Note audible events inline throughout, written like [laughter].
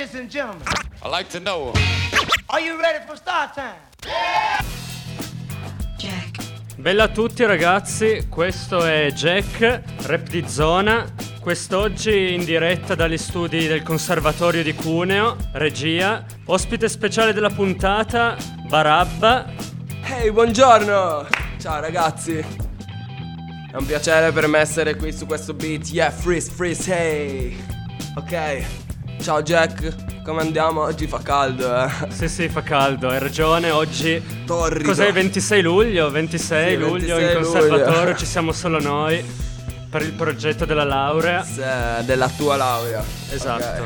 Ladies and gentlemen, I like to know. are you ready for start time? Bella a tutti ragazzi, questo è Jack, rap di zona. Quest'oggi in diretta dagli studi del Conservatorio di Cuneo, regia. Ospite speciale della puntata, Barabba. Ehi, buongiorno! Ciao ragazzi! È un piacere per me essere qui su questo beat. Yeah, freeze, freeze, hey! Ok, ciao Jack, come andiamo? Oggi fa caldo, eh. Sì, sì, fa caldo, hai ragione. Oggi. Torrido. Cos'è? 26 luglio? 26 Sì, luglio 26 in conservatorio luglio. ci siamo solo noi per il progetto della laurea. Se- Della tua laurea. Esatto.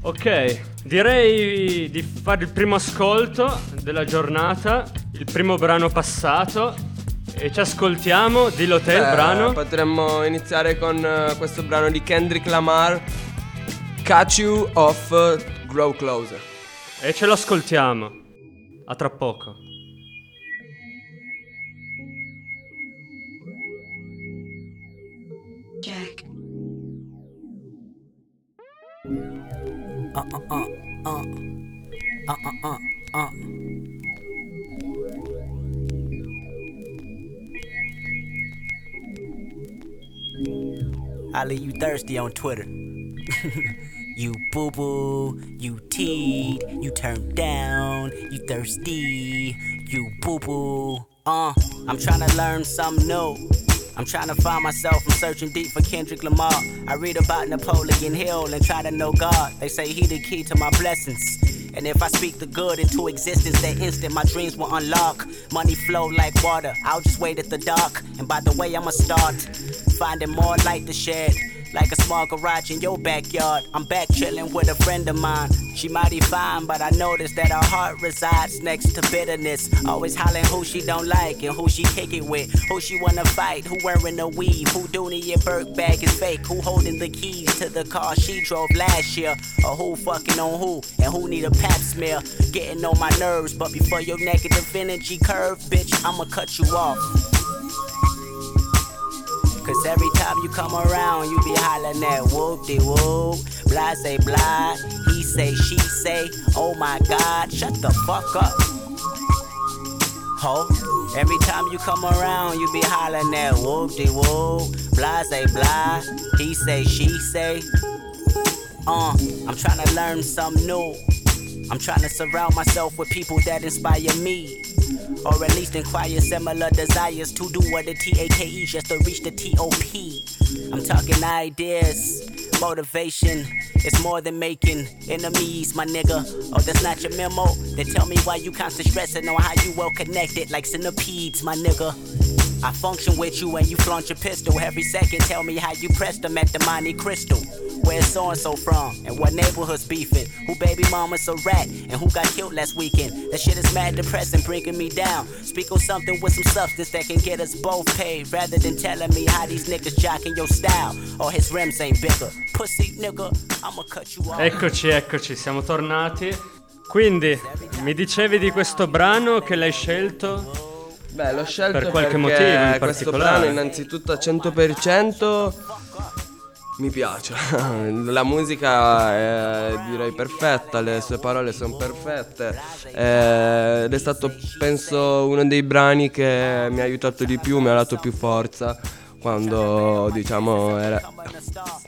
Ok. ok, direi di fare il primo ascolto della giornata, il primo brano passato e ci ascoltiamo, dillo te il Eh, brano. Potremmo iniziare con eh, questo brano di Kendrick Lamar. Catch You Off eh, Grow Closer. E ce lo ascoltiamo. A tra poco. Jack. I leave you thirsty on Twitter. [laughs] you boo boo, you teed, you turned down, you thirsty, you boo boo. Uh, I'm trying to learn something new. I'm trying to find myself, I'm searching deep for Kendrick Lamar. I read about Napoleon Hill and try to know God. They say he the key to my blessings. And if I speak the good into existence, that instant my dreams will unlock. Money flow like water, I'll just wait at the dock. And by the way, I'ma start finding more light to shed. Like a small garage in your backyard. I'm back chilling with a friend of mine. She mighty fine, but I noticed that her heart resides next to bitterness. Always hollering who she don't like and who she kick it with. Who she wanna fight, who wearing a weave, who Dooney your Burke bag is fake, who holding the keys to the car she drove last year. Or who fucking on who, and who need a pap smear. Getting on my nerves, but before your negative energy curve, bitch, I'ma cut you off. Cause every time you come around, you be hollering at whoop de whoop, blah say blah, he say, she say, oh my god, shut the fuck up. Ho, every time you come around, you be hollering at whoop de whoop, blah say blah, he say, she say. Uh, I'm trying to learn something new. I'm trying to surround myself with people that inspire me. Or at least inquire similar desires to do what the TAKE just to reach the TOP. I'm talking ideas, motivation. It's more than making enemies, my nigga. Oh, that's not your memo. Then tell me why you constant stressing on how you well connected like centipedes, my nigga. I function with you and you flaunt your pistol every second. Tell me how you pressed them at the Monte Crystal. Where's so and so from? And what neighborhood's beefing? Who baby mama's a rat? And who got killed last weekend? That shit is mad depressing, bringing me down. Speak on something with some substance that can get us both paid. Rather than telling me how these niggas jocking your style. Or his rims ain't bigger. Pussy nigga, I'ma cut you off. Eccoci, eccoci, siamo tornati. Quindi, mi dicevi di questo brano che l'hai scelto? Beh, l'ho scelto Per qualche perché motivo in questo particolare? brano innanzitutto a 100% mi piace. [laughs] La musica è direi perfetta, le sue parole sono perfette eh, ed è stato penso uno dei brani che mi ha aiutato di più, mi ha dato più forza quando diciamo era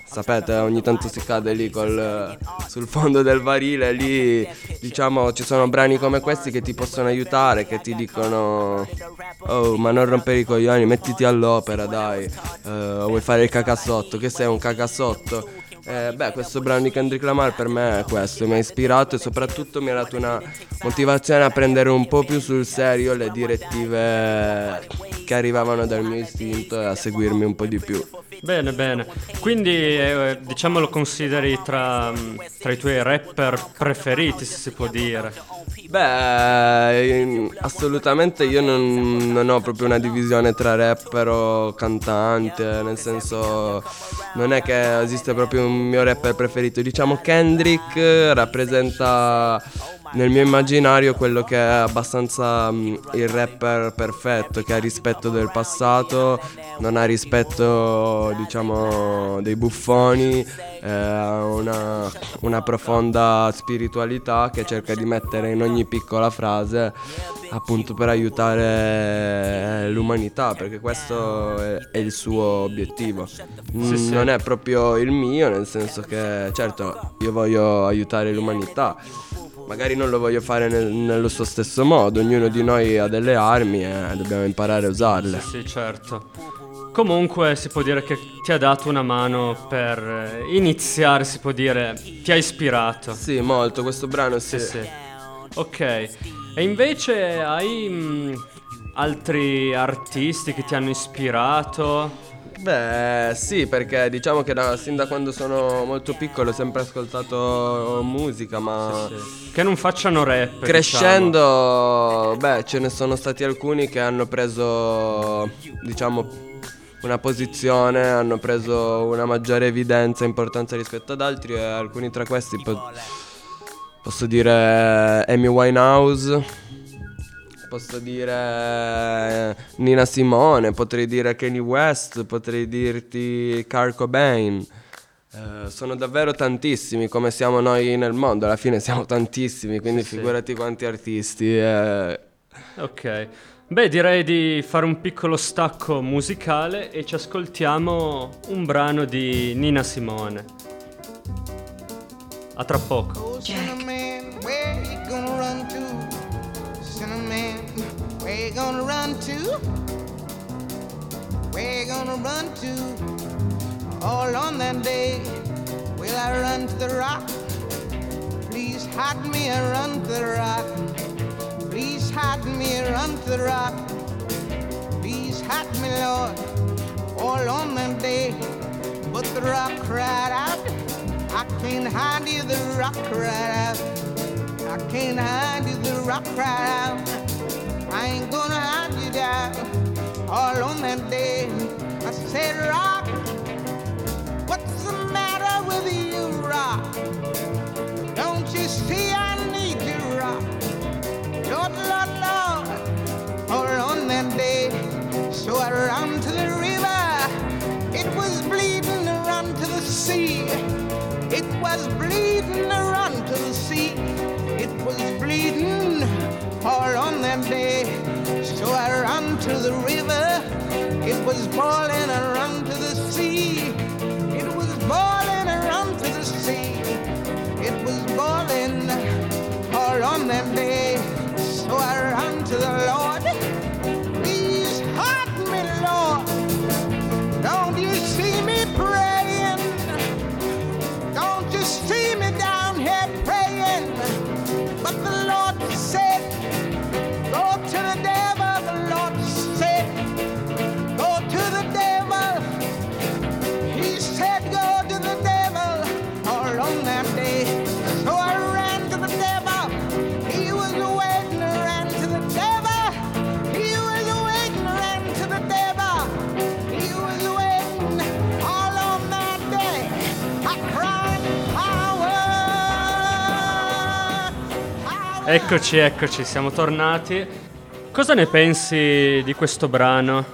sapete ogni tanto si cade lì col, sul fondo del barile lì diciamo ci sono brani come questi che ti possono aiutare che ti dicono oh ma non rompere i coglioni mettiti all'opera dai Eh, vuoi fare il cacassotto che sei un cacassotto? Eh, beh, questo brano di Kendrick Lamar per me è questo, mi ha ispirato e soprattutto mi ha dato una motivazione a prendere un po' più sul serio le direttive che arrivavano dal mio istinto a seguirmi un po' di più. Bene, bene. Quindi, eh, diciamo, lo consideri tra, tra i tuoi rapper preferiti, se si può dire. Beh, assolutamente io non, non ho proprio una divisione tra rapper o cantante, nel senso non è che esiste proprio un mio rapper preferito. Diciamo Kendrick rappresenta nel mio immaginario quello che è abbastanza mm, il rapper perfetto, che ha rispetto del passato, non ha rispetto diciamo dei buffoni, eh, ha una, una profonda spiritualità che cerca di mettere in ogni piccola frase appunto per aiutare l'umanità perché questo è, è il suo obiettivo Mm, sì. non è proprio il mio nel senso che certo io voglio aiutare l'umanità magari non lo voglio fare nel- nello suo stesso modo ognuno di noi ha delle armi e dobbiamo imparare a usarle Sì, certo. Comunque si può dire che ti ha dato una mano per eh, iniziare, si può dire, ti ha ispirato. sì molto questo brano sì, Sì, sì. Ok. E invece hai mh, altri artisti che ti hanno ispirato? Beh, sì, perché diciamo che da, sin da quando sono molto piccolo ho sempre ascoltato musica, ma Sì, sì. Che non facciano rap. diciamo. crescendo, beh, ce ne sono stati alcuni che hanno preso, diciamo, una posizione, hanno preso una maggiore evidenza e importanza rispetto ad altri e alcuni tra questi po- posso dire Amy Winehouse. Posso dire Nina Simone, potrei dire Kanye West, potrei dirti Kurt Cobain. Eh, sono davvero tantissimi come siamo noi nel mondo, alla fine siamo tantissimi, quindi Sì, sì. figurati quanti artisti. eh. Ok. Beh, direi di fare un piccolo stacco musicale e ci ascoltiamo un brano di Nina Simone. A tra poco. Oh, you gonna run to? Where you gonna run to? All on that day, will I run to the rock? Please hide me and run to the rock. Please hide me and run to the rock. Please hide me, Lord, all on that day. But the rock cried out, I can't hide you, the rock cried out. I can't hide you, the rock cried out. I ain't gonna hide you down all on that day. I said, Rock, what's the matter with you, Rock? Don't you see I need you, Rock? Lord, Lord, Lord, all on that day. So I ran to the river. It was bleeding run to the sea. It was bleeding run to the sea. It was bleeding all on that day. So I ran to the river. It was boiling, I Eccoci, eccoci, siamo tornati. Cosa ne pensi di questo brano?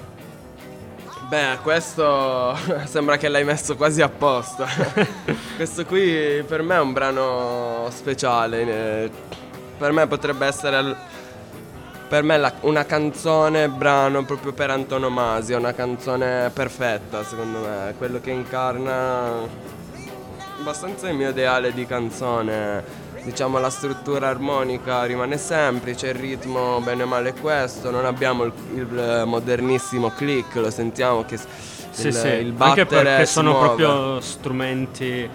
Beh, questo [laughs] sembra che l'hai messo quasi apposta. [laughs] questo qui per me è un brano speciale. eh, Per me potrebbe essere per me la- una canzone, brano proprio per antonomasia, una canzone perfetta secondo me, quello che incarna abbastanza il mio ideale di canzone. Diciamo la struttura armonica rimane semplice, il ritmo bene o male è questo, non abbiamo il, il modernissimo click, lo sentiamo che Sì, il, sì, il anche battere perché si sono muove. proprio strumenti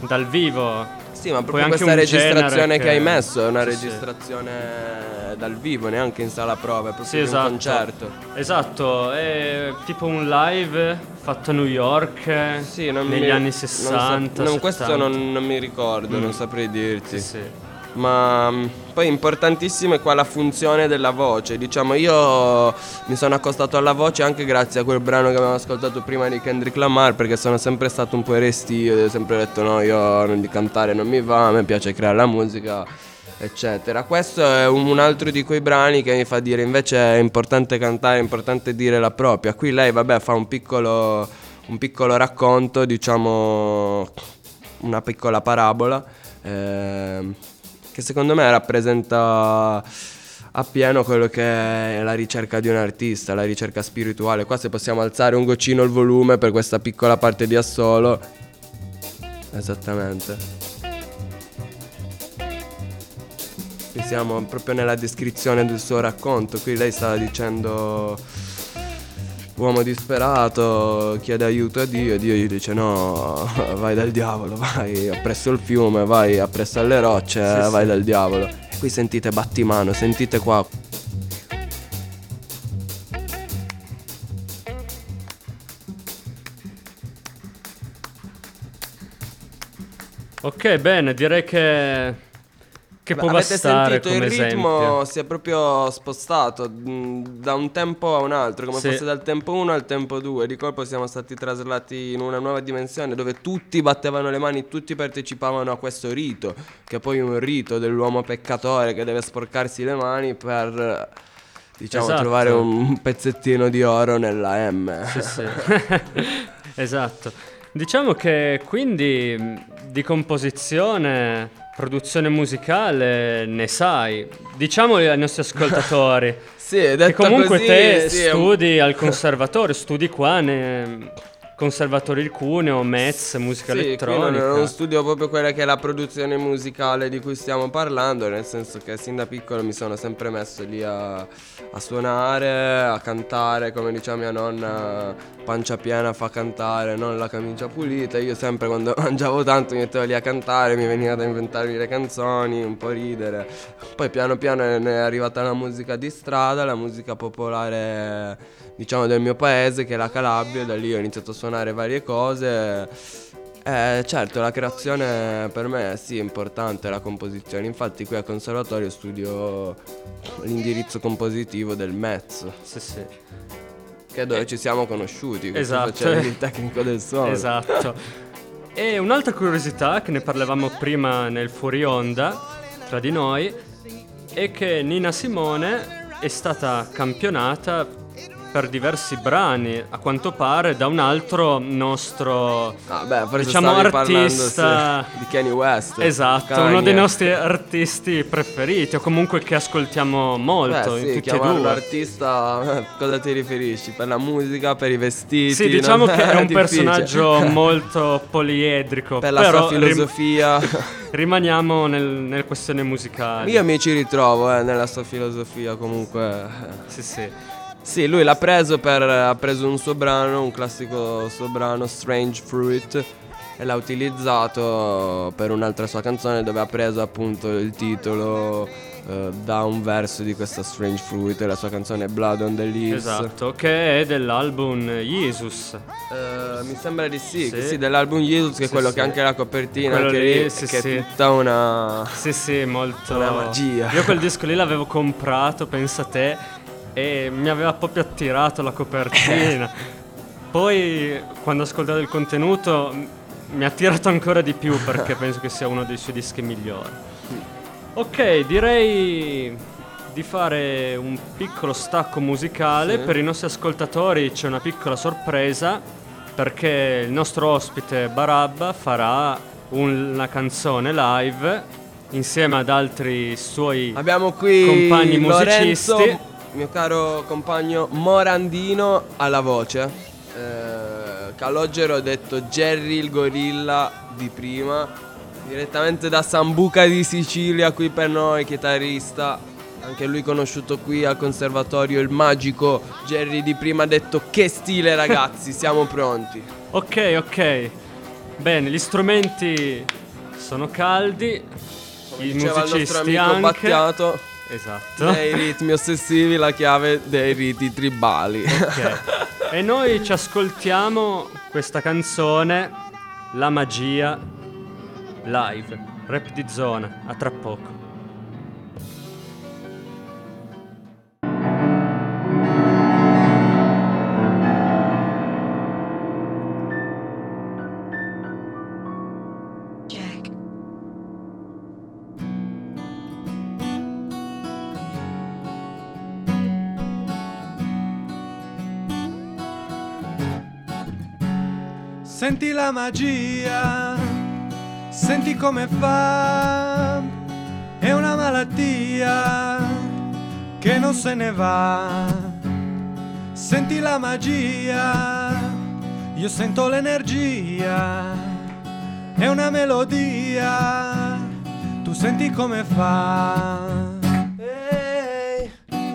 dal vivo. Sì, ma proprio questa registrazione che... hai messo è una Sì, sì. registrazione dal vivo, neanche in sala prove, è proprio Sì, esatto. un concerto. Esatto, è tipo un live fatto a New York Sì, negli mi- anni non so- 60. non, questo 70. non, non mi ricordo, non saprei dirti. Sì, sì. Ma mm, poi importantissimo è qua la funzione della voce. Diciamo, io mi sono accostato alla voce anche grazie a quel brano che abbiamo ascoltato prima di Kendrick Lamar, perché sono sempre stato un po' restio, ho sempre detto no, io di cantare non mi va, a me piace creare la musica. eccetera. Questo è un, altro di quei brani che mi fa dire invece è importante cantare, è importante dire la propria. Qui lei, vabbè, fa un piccolo, un piccolo racconto, diciamo una piccola parabola, ehm, che secondo me rappresenta appieno quello che è la ricerca di un artista, la ricerca spirituale. Qua se possiamo alzare un goccino il volume per questa piccola parte di assolo. Esattamente. Qui siamo proprio nella descrizione del suo racconto. Qui lei stava dicendo uomo disperato chiede aiuto a Dio e Dio gli dice no, vai dal diavolo, vai appresso il fiume, vai appresso alle rocce, Sì, vai sì. dal diavolo. E qui sentite battimano, sentite qua. Ok, bene, direi che, che può Avete bastare sentito il ritmo esempio. si è proprio spostato mh, da un tempo a un altro, come Sì. fosse dal tempo 1 al tempo 2. Di colpo siamo stati traslati in una nuova dimensione dove tutti battevano le mani, tutti partecipavano a questo rito, che è poi un rito dell'uomo peccatore che deve sporcarsi le mani per diciamo Esatto. trovare un pezzettino di oro nella M. Sì, sì. [laughs] esatto. Diciamo che quindi mh, di composizione, produzione musicale ne sai. Diciamoli ai nostri ascoltatori. [laughs] Sì, che detto comunque così, te sì, è un- studi al [laughs] conservatorio, studi qua ne... Conservatorio il Cuneo, Metz, musica Sì, elettronica. non, non studio proprio quella che è la produzione musicale di cui stiamo parlando, nel senso che sin da piccolo mi sono sempre messo lì a, a suonare, a cantare, come diceva mia nonna, pancia piena fa cantare, non la camicia pulita. Io sempre quando [laughs] mangiavo tanto mi mettevo lì a cantare, mi veniva da inventarmi le canzoni, un po' ridere. Poi piano piano è è arrivata la musica di strada, la musica popolare diciamo del mio paese che è la Calabria, e da lì ho iniziato a suonare varie cose. Eh, certo, la creazione per me è sì importante, la composizione. Infatti qui al conservatorio studio l'indirizzo compositivo del Metz, Sì, sì. che è dove ci siamo conosciuti, Esatto. facevi il tecnico del suono. Esatto. E un'altra curiosità che ne parlavamo prima nel fuori onda tra di noi è che Nina Simone è stata campionata per diversi brani, a quanto pare, da un altro nostro Ah, beh, diciamo artista sì, di Kanye West. Esatto, Kanye. uno dei nostri artisti preferiti o comunque che ascoltiamo molto Beh, in sì, tutti e due. artista, [laughs] cosa ti riferisci? Per la musica, per i vestiti? Sì, diciamo che è un difficile. personaggio [laughs] molto poliedrico, Per la sua filosofia. rim- [laughs] rimaniamo nel, nel questione musicale. Io mi ci ritrovo eh, nella sua filosofia comunque. Sì, sì. Sì, lui l'ha preso per. ha preso un suo brano, un classico suo brano, Strange Fruit, e l'ha utilizzato per un'altra sua canzone dove ha preso appunto il titolo eh, da un verso di questa Strange Fruit, la sua canzone Blood on the Leaves. Esatto, che è dell'album Jesus. Eh, mi sembra di sì, Sì. sì, dell'album Jesus, che è quello che anche la copertina, Quello anche lì, lì, che è tutta una. Sì, sì, molto. Una magia. Io quel disco lì l'avevo comprato, pensa te, e mi aveva proprio attirato la copertina. [laughs] Poi, quando ho ascoltato il contenuto, mi ha attirato ancora di più perché [laughs] penso che sia uno dei suoi dischi migliori. Ok, direi di fare un piccolo stacco musicale. Per i nostri ascoltatori c'è una piccola sorpresa perché il nostro ospite Barabba farà un- una canzone live insieme ad altri suoi Abbiamo qui compagni Lorenzo, musicisti. Mio caro compagno Morandino alla voce. Eh, Calogero ha detto Jerry il gorilla di prima, direttamente da Sambuca di Sicilia qui per noi, chitarrista. Anche lui conosciuto qui al conservatorio, il magico Jerry di prima ha detto che stile ragazzi, [laughs] siamo pronti. Ok, ok. Bene, gli strumenti sono caldi, i Diceva il nostro musicisti amico anche. Battiato, Esatto. dei ritmi ossessivi la chiave dei riti tribali. Ok. E noi ci ascoltiamo questa canzone, La magia, live, rap di zona, a tra poco. Senti la magia, senti come fa. È una malattia che non se ne va. Senti la magia, io sento l'energia. È una melodia, tu senti come fa. Ehi,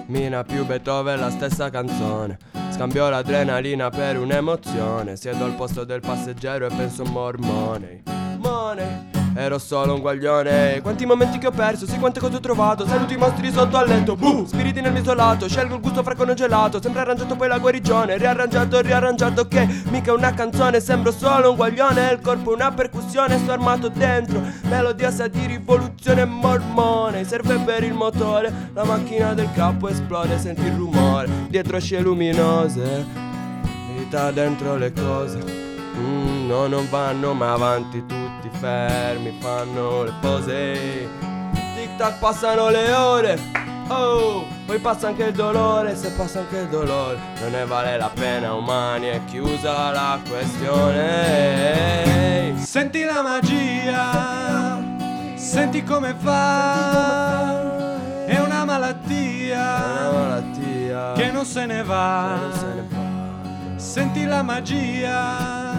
Mina più Beethoven la stessa canzone Scambio l'adrenalina per un'emozione. Siedo al posto del passeggero e penso more money Money Ero solo un guaglione. Quanti momenti che ho perso, sì quante cose ho trovato. Saluti i mostri sotto al letto, buh Spiriti nel mio isolato, scelgo il gusto fresco gelato. Sempre arrangiato poi la guarigione. Riarrangiato, riarrangiato che mica una canzone. Sembro solo un guaglione Il corpo una percussione, sto armato dentro Melodia sa di rivoluzione mormone. Serve per il motore La macchina del capo esplode, senti il rumore. Dietro scie luminose Vita dentro le cose. Mm, no, non vanno mai avanti tutti fermi, fanno le pose. Tic tac passano le ore. Oh, poi passa anche il dolore, se passa anche il dolore, non ne vale la pena, umani, è chiusa la questione. Senti la magia, senti come fa. È una malattia È una malattia che non se ne va. non se ne va. Senti la magia,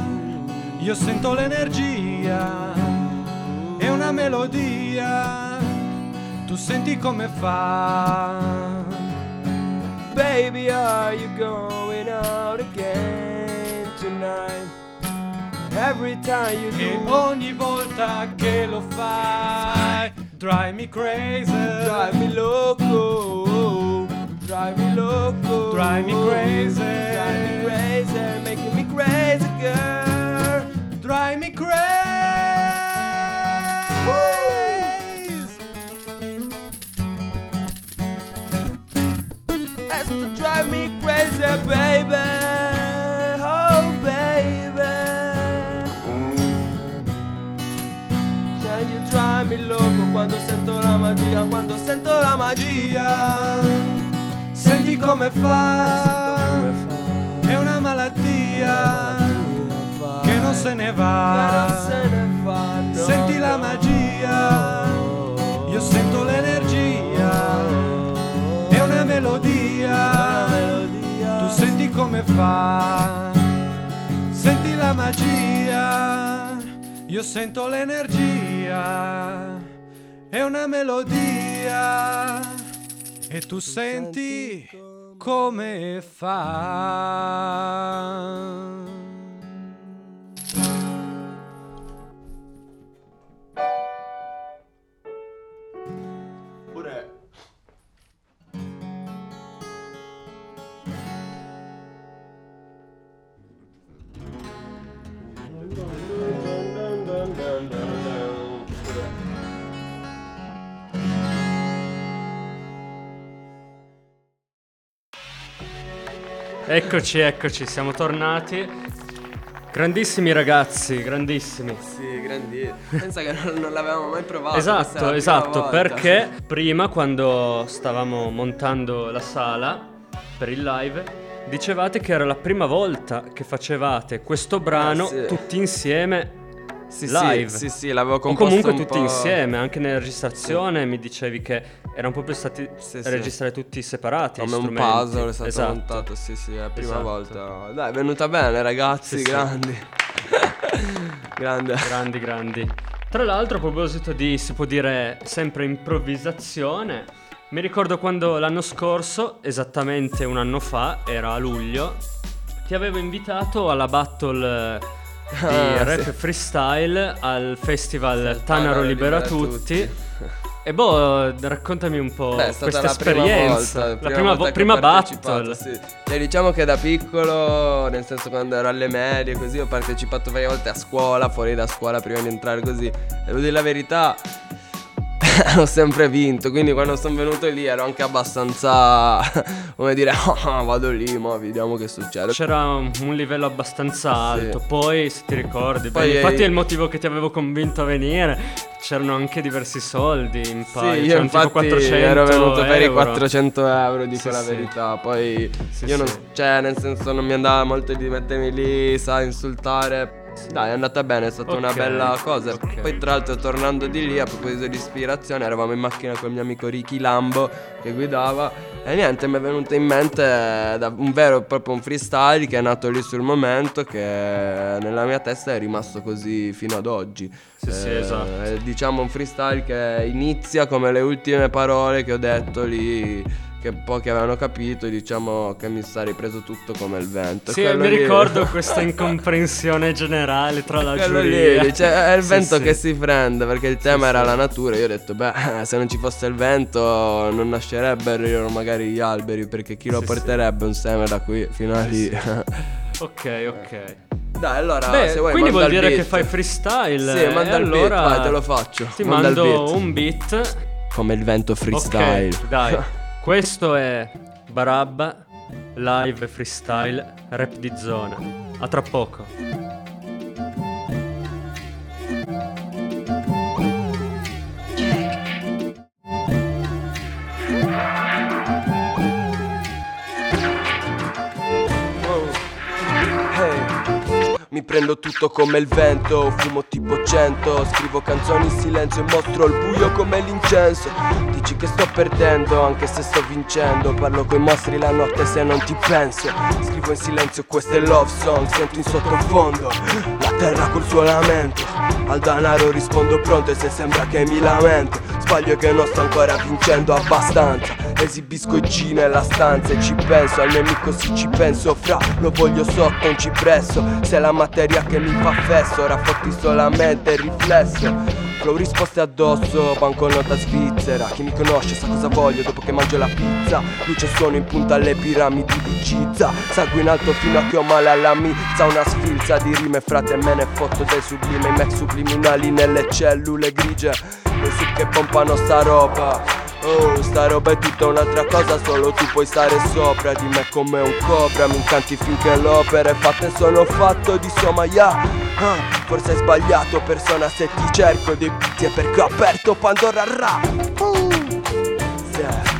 io sento l'energia. È una melodia, tu senti come fa. Baby, are you going out again tonight? Every time you E do, ogni volta che lo fai, drive me crazy. drive me loco, drive me loco, drive me crazy, senti come fa. Eccoci, eccoci, siamo tornati. Grandissimi ragazzi, grandissimi. Sì, grandi. Pensa che non, non l'avevamo mai provato. Esatto, esatto, perché prima quando stavamo montando la sala per il live dicevate che era la prima volta che facevate questo brano Eh, sì. tutti insieme Sì, live. Sì, sì, sì, l'avevo o composto comunque un tutti po'- insieme, anche nella registrazione mi dicevi che erano proprio stati Sì, sì. registrati tutti separati. Come un puzzle è stato Esatto. montato, sì, sì, è la prima Esatto. volta. Dai, è venuta bene, ragazzi, Sì, sì. grandi. [laughs] Grande. Grandi, grandi. Tra l'altro, a proposito di, si può dire, sempre improvvisazione, mi ricordo quando l'anno scorso, esattamente un anno fa, era a luglio, ti avevo invitato alla battle eh, di Ah, rap sì. freestyle al festival Tanaro Tanaro Libera, Libera Tutti. Tutti. E boh, raccontami un po' Beh, è stata questa la prima esperienza. volta, la prima, volta vo- che prima ho partecipato, battle. sì. E diciamo che da piccolo, nel senso quando ero alle medie così, ho partecipato varie volte a scuola, fuori da scuola prima di entrare così. E devo dire la verità, [laughs] ho sempre vinto, quindi quando sono venuto lì ero anche abbastanza, [laughs] come dire, [laughs] "Ah, vado lì, ma vediamo che succede. C'era un livello abbastanza alto, poi se ti ricordi, Poi infatti è il motivo che ti avevo convinto a venire, c'erano anche diversi soldi in Sì, paio, io c'erano tipo infatti 400 ero venuto per i euro. 400 euro, dico Sì, la sì. verità. Poi Sì, io non, sì. cioè, nel senso, non mi andava molto di mettermi lì, sa, insultare. Dai, è andata bene, è stata una Ok, bella cosa. ok. Poi, tra l'altro, tornando di lì, a proposito di ispirazione, eravamo in macchina con il mio amico Ricky Lambo che guidava. E niente, mi è venuto in mente eh, un vero e proprio un freestyle che è nato lì sul momento, che nella mia testa è rimasto così fino ad oggi. Sì, sì, Eh, esatto. è, diciamo un freestyle che inizia come le ultime parole che ho detto lì. Che pochi avevano capito, e diciamo che mi sta ripreso tutto come il vento. Sì, mi lì- ricordo questa [laughs] incomprensione generale tra la quello giuria. lì, cioè, è il Sì, vento sì. che si prende perché il tema Sì, era la natura. Io ho detto, beh, [laughs] se non ci fosse il vento non nascerebbero magari gli alberi perché chi lo porterebbe un seme da qui fino a lì. [laughs] Ok, ok. Dai, allora, Beh, se vuoi quindi vuol dire beat. che fai freestyle. Sì, manda il beat, allora vai, te lo faccio. Ti Manda mando beat. un beat. Come il vento freestyle. Ok, dai. Questo è Barabba live freestyle rap di zona. A tra poco. Mi prendo tutto come il vento, fumo tipo 100 Scrivo canzoni in silenzio e mostro il buio come l'incenso. Dici che sto perdendo anche se sto vincendo. Parlo coi mostri la notte se non ti penso. Scrivo in silenzio queste love song, sento in sottofondo La terra col suo lamento Al danaro rispondo pronto e se sembra che mi lamento Sbaglio che non sto ancora vincendo abbastanza. Esibisco i G nella stanza e ci penso Al nemico sì ci penso fra Lo voglio sotto un cipresso. Se la materia che mi fa fesso Raffotti solamente il riflesso Flow risposte addosso, banconota svizzera. Chi mi conosce sa cosa voglio dopo che mangio la pizza. Luce e suono in punta alle piramidi di Giza. Sangue in alto fino a che ho male alla mizza. Una sfilza di rime frate me ne fotto del sublime. I mech subliminali nelle cellule grigie. Su che pompano sta roba Oh, sta roba è tutta un'altra cosa, solo tu puoi stare sopra di me come un cobra, mi incanti finché l'opera è fatta e sono fatto di Somaya. Ah, forse hai sbagliato persona se ti cerco dei pizzi è perché ho aperto Pandora Ra. Uh, ricerca.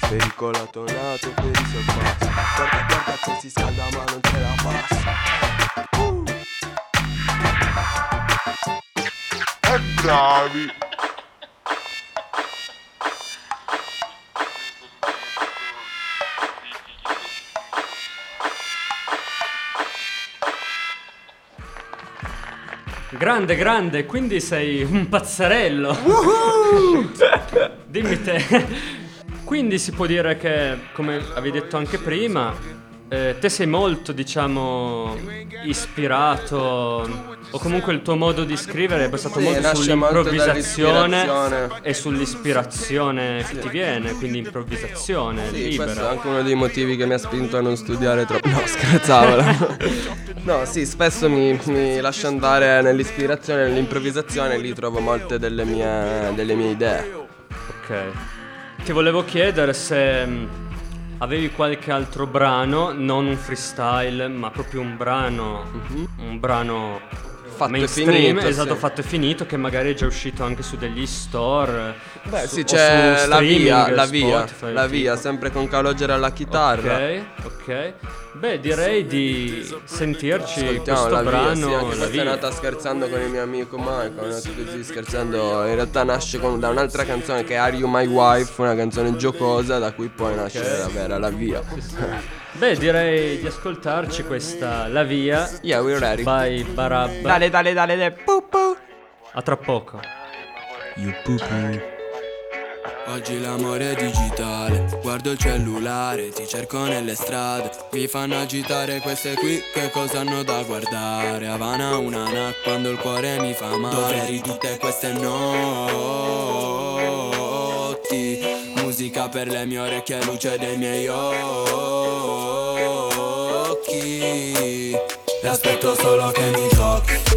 Spericolato nato per i sorpassi Ma non ce la passa Uh. E bravi! Grande, grande, quindi sei un pazzerello. Dimmi te. Quindi si può dire che, come avevi detto anche prima, eh, te sei molto, diciamo, ispirato, o comunque il tuo modo di scrivere è basato Sì, molto sull'improvvisazione e sull'ispirazione che ti viene, quindi improvvisazione Sì, questo è libera. anche uno dei motivi che mi ha spinto a non studiare troppo. No, scherzavo [laughs] No, sì, spesso mi, mi lascio andare nell'ispirazione, nell'improvvisazione e lì trovo molte delle mie, delle mie idee. Ok. Ti volevo chiedere se avevi qualche altro brano, non un freestyle, ma proprio un brano, un brano Fatto mainstream, finito, esatto, sì. fatto e finito, che magari è già uscito anche su degli store. Beh sì, c'è la via, la via, Spotify, la tipo. via, sempre con Calogero alla chitarra Ok, ok. Beh, direi di sentirci Ascoltiamo questo la via, brano. sì, anche la questa è via. nata scherzando con il mio amico Michael, è nato così scherzando, in realtà nasce con- da un'altra canzone che è Are You My Wife, una canzone giocosa da cui poi nasce la vera la via. Beh, direi di ascoltarci questa La Via Yeah, we're ready. by Barabba. Dale, dale, dale, dale. Pu, pu. A tra poco. You poo. Oggi l'amore è digitale, guardo il cellulare, ti cerco nelle strade, mi fanno agitare queste qui, che cosa hanno da guardare? Havana una na quando il cuore mi fa male, dove eri tutte queste notti? Musica per le mie orecchie, luce dei miei occhi, e aspetto solo che mi tocchi,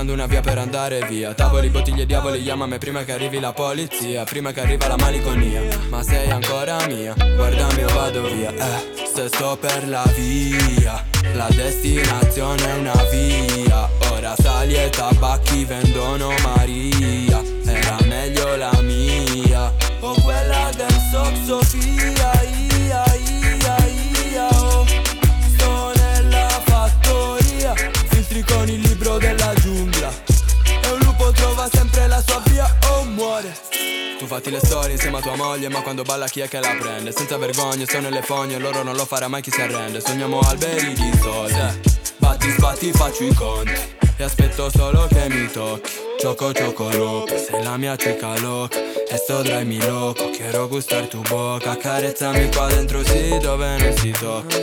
cercando una via per andare via. Tavoli, bottiglie, diavoli, chiamami prima che arrivi la polizia. Prima che arriva la maliconia Ma sei ancora mia, guardami io vado via. Eh, se sto per la via. La destinazione è una via. Ora sali e tabacchi vendono Maria. Era meglio la mia. O quella del Sofia tu fatti le storie insieme a tua moglie Ma quando balla chi è che la prende? Senza vergogna, sto nelle fogne Loro non lo farà mai chi si arrende. Sogniamo alberi di soldi Batti, sbatti, faccio i conti. E aspetto solo che mi tocchi. Choco, choco, loco Sei la mia cica loca. E sto dry mi loco Quiero gustar tu bocca Accarezzami qua dentro sì dove non si tocca.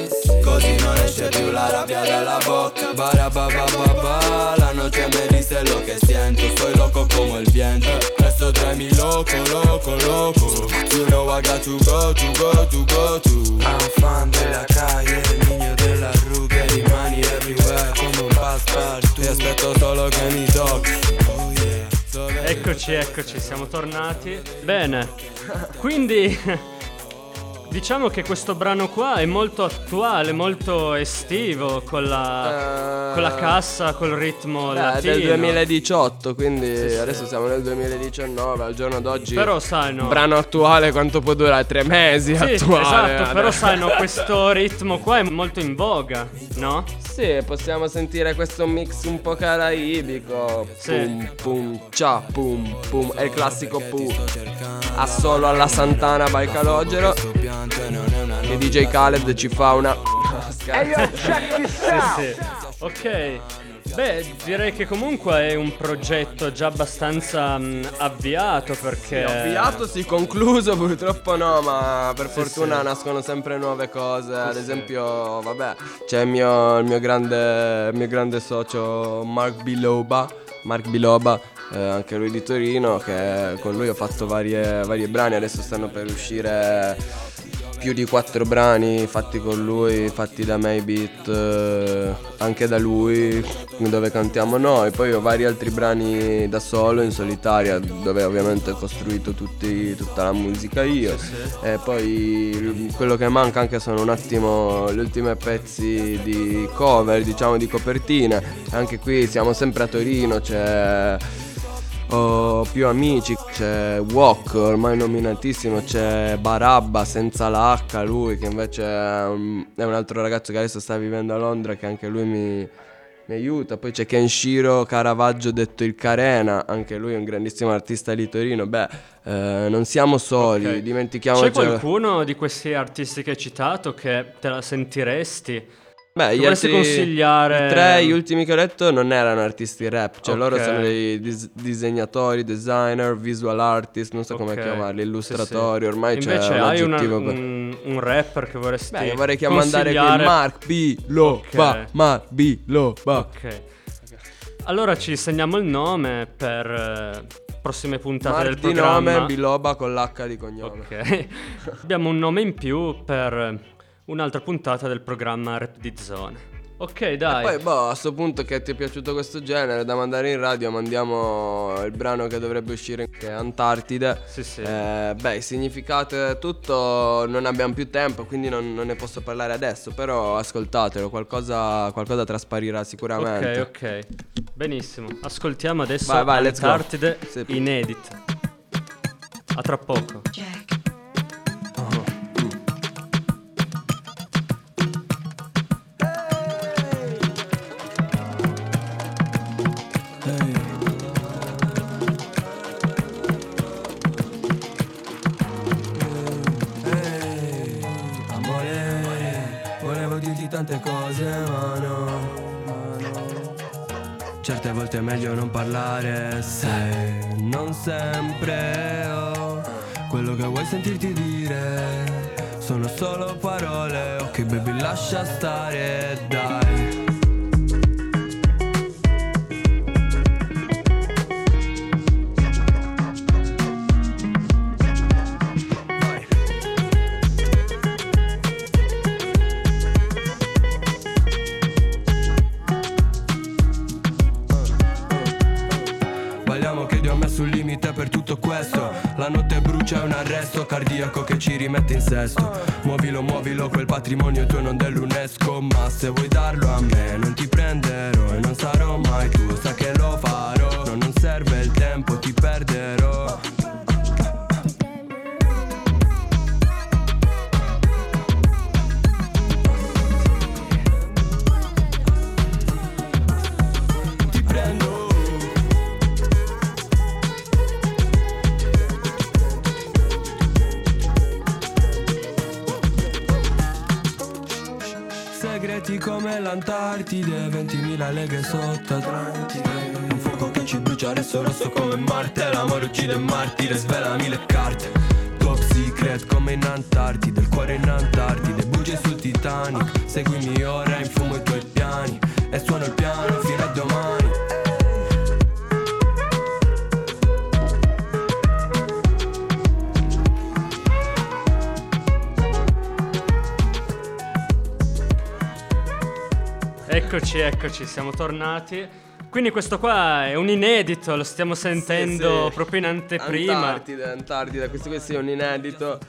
Così non esce più la rabbia dalla bocca. Bara ba ba ba ba La noche me dice lo que siento. Soy loco como el viento Esto trae mi loco, loco, loco. You know I got to go, to go, to go, to. I'm fan della calle, niño della ruga Rimani everywhere come un passepartout E aspetto solo che mi tocchi. Oh yeah. Eccoci, eccoci, siamo tornati. Bene, quindi diciamo che questo brano qua è molto attuale, molto estivo, con la, Eh, con la cassa, col ritmo Beh, è latino. del 2018, quindi adesso siamo nel 2019, al giorno d'oggi. Però sai, no. Brano attuale quanto può durare? Tre mesi Sì, attuale. esatto, però adesso. sai, no, [laughs] questo ritmo qua è molto in voga, no? Sì, possiamo sentire questo mix un po' caraibico. Sì. Pum pum cia pum pum. È il classico pu. Assolo alla Santana by Che DJ Khaled ci fa una. Sì, sì. Ok. Beh, direi che comunque è un progetto già abbastanza mh, avviato perché... Avviato sì, concluso purtroppo no, ma per fortuna sì. nascono sempre nuove cose. Ad esempio, vabbè, c'è il mio, il mio grande, il mio grande socio Mark Biloba. Mark Biloba, eh, anche lui di Torino, che con lui ho fatto varie, varie brani. Adesso stanno per uscire più di quattro brani fatti con lui, fatti da Maybeat, eh, anche da lui, dove cantiamo noi. Poi ho vari altri brani da solo, in solitaria, dove ovviamente ho costruito tutti- tutta la musica io. E poi quello che manca anche sono un attimo gli ultimi pezzi di cover, diciamo di copertine. Anche qui siamo sempre a Torino, c'è ho più amici, c'è Walk, ormai nominatissimo, c'è Barabba senza la H, lui che invece è un, è un altro ragazzo che adesso sta vivendo a Londra che anche lui mi, mi aiuta. Poi c'è Kenshiro Caravaggio detto il Carena, anche lui è un grandissimo artista di Torino. Beh, eh, non siamo soli, Ok. dimentichiamoci... C'è qualcuno di questi artisti che hai citato che te la sentiresti? Beh, gli altri consigliare- i tre, gli ultimi che ho letto non erano artisti rap, cioè loro Ok. sono dei dis- disegnatori, designer, visual artist, non so come Ok. chiamarli, Sì, illustratori, sì. ormai c'è Invece un hai una- aggettivo per- un, un rapper che vorresti Beh, io vorrei chiamare consigliare- Mark B. Loba, Ok. Mark B. Loba. Ok. Allora ci segniamo il nome per eh, prossime puntate Mark del di programma. nome, Biloba con l'H di cognome. Ok. [laughs] Abbiamo un nome in più per un'altra puntata del programma Rap di Zona. Ok, dai. Poi, boh, a sto punto che ti è piaciuto questo genere, da mandare in radio, mandiamo il brano che dovrebbe uscire, che è Antartide. Sì, sì. Eh, beh, il significato e tutto non abbiamo più tempo, quindi non, non ne posso parlare adesso, però ascoltatelo, qualcosa, qualcosa trasparirà sicuramente. Ok, ok. Benissimo. Ascoltiamo adesso Vai, vai. Antartide Sì. inedit. A tra poco. Ehi, cose, ma no, ma no. Certe volte è meglio non parlare se non sempre ho quello che vuoi sentirti dire. Sono solo parole, ok baby lascia stare, dai. Arresto cardiaco che ci rimette in sesto. Muovilo, muovilo, quel patrimonio tuo non dell'UNESCO Ma se vuoi darlo a me non ti prenderò E non sarò mai tu, sai che lo farò. No, non serve il tempo, ti perderò l'Antartide 20.000 leghe sotto Atlantide. Un fuoco che ci brucia adesso rosso come Marte. L'amore uccide martire, svelami le carte. Top secret come in Antartide Il cuore in Antartide, bugie sul Titanic. Seguimi ora, infumo i tuoi piani E suono il piano fino a domani Eccoci, eccoci, siamo tornati. Quindi questo qua è un inedito, lo stiamo sentendo Sì, sì. proprio in anteprima. Antartide, Antartide, questo, questo è un inedito.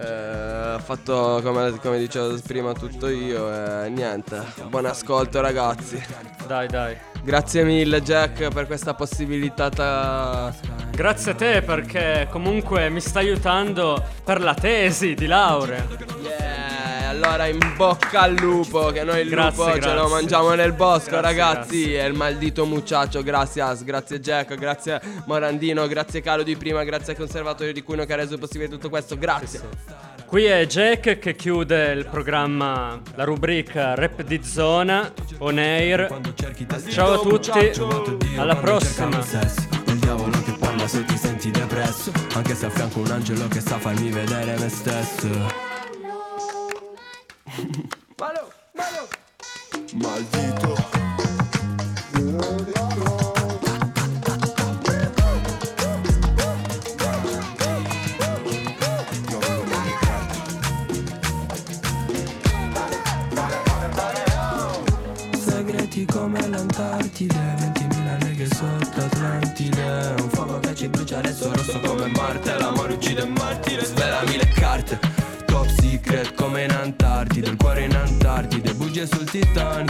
Eh, Ho fatto come, come dicevo prima tutto io e niente. Buon ascolto ragazzi. Dai, dai. Grazie mille Jack per questa possibilità. ta- Grazie a te perché comunque mi sta aiutando per la tesi di laurea. Yeah, allora in bocca al lupo, che noi il Grazie, lupo ce grazie. lo mangiamo nel bosco Grazie, ragazzi. grazie. E il maldito mucciaccio, grazie grazie Jack, grazie Morandino, grazie Calo di prima, grazie al conservatorio di Cuno che ha reso possibile tutto questo, grazie. Qui è Jack che chiude il programma, la rubrica Rap di Zona, On Air. Quando cerchi te Ciao a tutti, alla prossima. diavolo che parla se ti senti depresso Anche se a fianco un angelo che sa farmi vedere me stesso Maldito. Segreti come l'Antartide 20.000 leghe sotto Atlantide. Un fuoco che ci brucia adesso rosso come Marte L'amore uccide il Antartide, bugie sul Titanic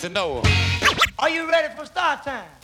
to know. are you ready for start time?